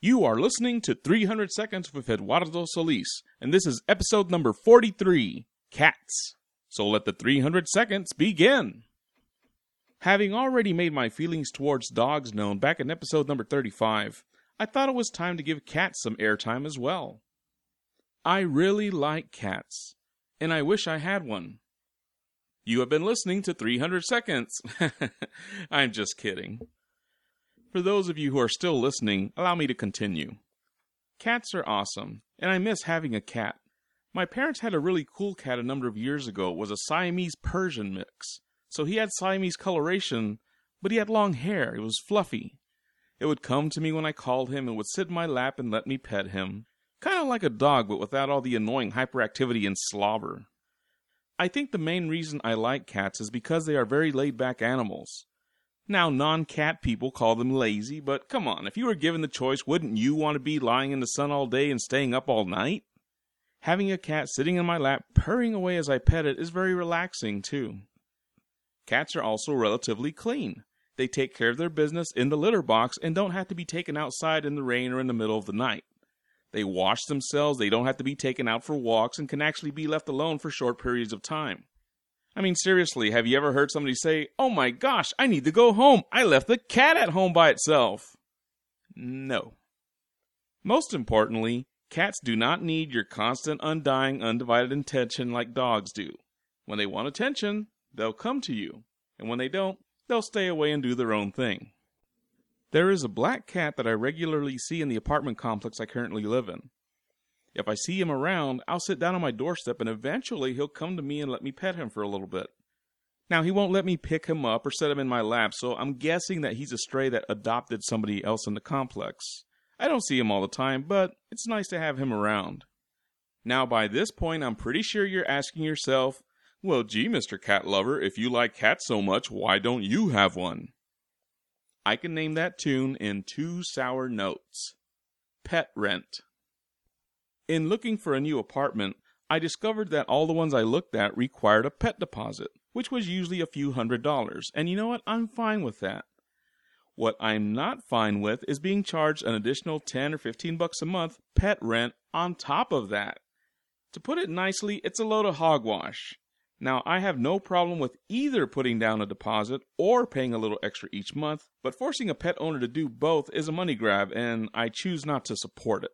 You are listening to 300 Seconds with Eduardo Solis, and this is episode number 43 Cats. So let the 300 seconds begin. Having already made my feelings towards dogs known back in episode number 35, I thought it was time to give cats some airtime as well. I really like cats, and I wish I had one. You have been listening to 300 Seconds. I'm just kidding. For those of you who are still listening, allow me to continue. Cats are awesome, and I miss having a cat. My parents had a really cool cat a number of years ago. It was a Siamese Persian mix. So he had Siamese coloration, but he had long hair. It was fluffy. It would come to me when I called him and would sit in my lap and let me pet him. Kind of like a dog, but without all the annoying hyperactivity and slobber. I think the main reason I like cats is because they are very laid back animals. Now, non cat people call them lazy, but come on, if you were given the choice, wouldn't you want to be lying in the sun all day and staying up all night? Having a cat sitting in my lap, purring away as I pet it, is very relaxing, too. Cats are also relatively clean. They take care of their business in the litter box and don't have to be taken outside in the rain or in the middle of the night. They wash themselves, they don't have to be taken out for walks, and can actually be left alone for short periods of time. I mean, seriously, have you ever heard somebody say, Oh my gosh, I need to go home. I left the cat at home by itself? No. Most importantly, cats do not need your constant, undying, undivided attention like dogs do. When they want attention, they'll come to you. And when they don't, they'll stay away and do their own thing. There is a black cat that I regularly see in the apartment complex I currently live in. If I see him around, I'll sit down on my doorstep and eventually he'll come to me and let me pet him for a little bit. Now, he won't let me pick him up or set him in my lap, so I'm guessing that he's a stray that adopted somebody else in the complex. I don't see him all the time, but it's nice to have him around. Now, by this point, I'm pretty sure you're asking yourself, well, gee, Mr. Cat Lover, if you like cats so much, why don't you have one? I can name that tune in two sour notes Pet Rent. In looking for a new apartment, I discovered that all the ones I looked at required a pet deposit, which was usually a few hundred dollars. And you know what? I'm fine with that. What I'm not fine with is being charged an additional 10 or 15 bucks a month pet rent on top of that. To put it nicely, it's a load of hogwash. Now, I have no problem with either putting down a deposit or paying a little extra each month, but forcing a pet owner to do both is a money grab, and I choose not to support it.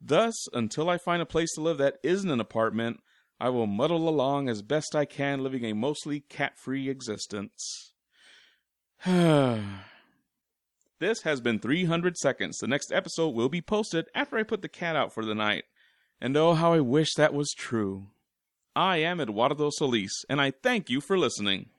Thus, until I find a place to live that isn't an apartment, I will muddle along as best I can, living a mostly cat free existence. this has been 300 seconds. The next episode will be posted after I put the cat out for the night. And oh, how I wish that was true. I am Eduardo Solis, and I thank you for listening.